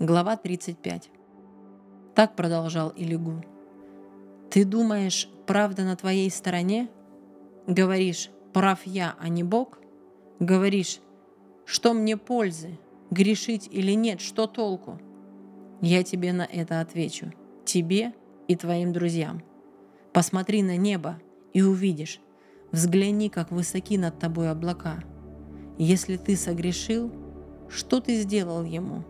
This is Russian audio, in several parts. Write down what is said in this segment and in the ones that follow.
Глава 35. Так продолжал Илигу. «Ты думаешь, правда на твоей стороне? Говоришь, прав я, а не Бог? Говоришь, что мне пользы, грешить или нет, что толку? Я тебе на это отвечу. Тебе и твоим друзьям. Посмотри на небо и увидишь. Взгляни, как высоки над тобой облака. Если ты согрешил, что ты сделал ему?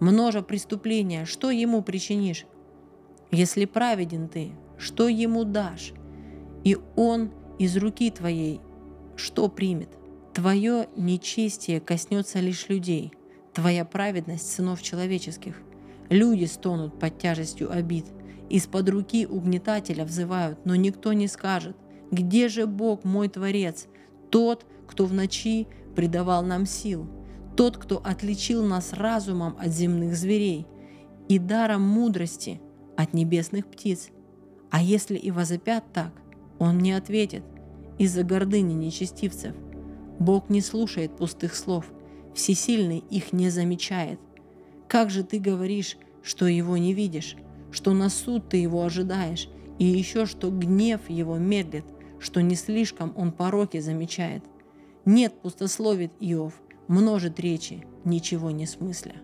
Множа преступления, что ему причинишь? Если праведен ты, что ему дашь? И он из руки твоей что примет? Твое нечестие коснется лишь людей, твоя праведность сынов человеческих. Люди стонут под тяжестью обид, из-под руки угнетателя взывают, но никто не скажет, где же Бог мой Творец, тот, кто в ночи придавал нам сил, тот, кто отличил нас разумом от земных зверей и даром мудрости от небесных птиц. А если и возопят так, он не ответит из-за гордыни нечестивцев. Бог не слушает пустых слов, всесильный их не замечает. Как же ты говоришь, что его не видишь, что на суд ты его ожидаешь, и еще что гнев его медлит, что не слишком он пороки замечает. Нет, пустословит Иов, множит речи, ничего не смысля.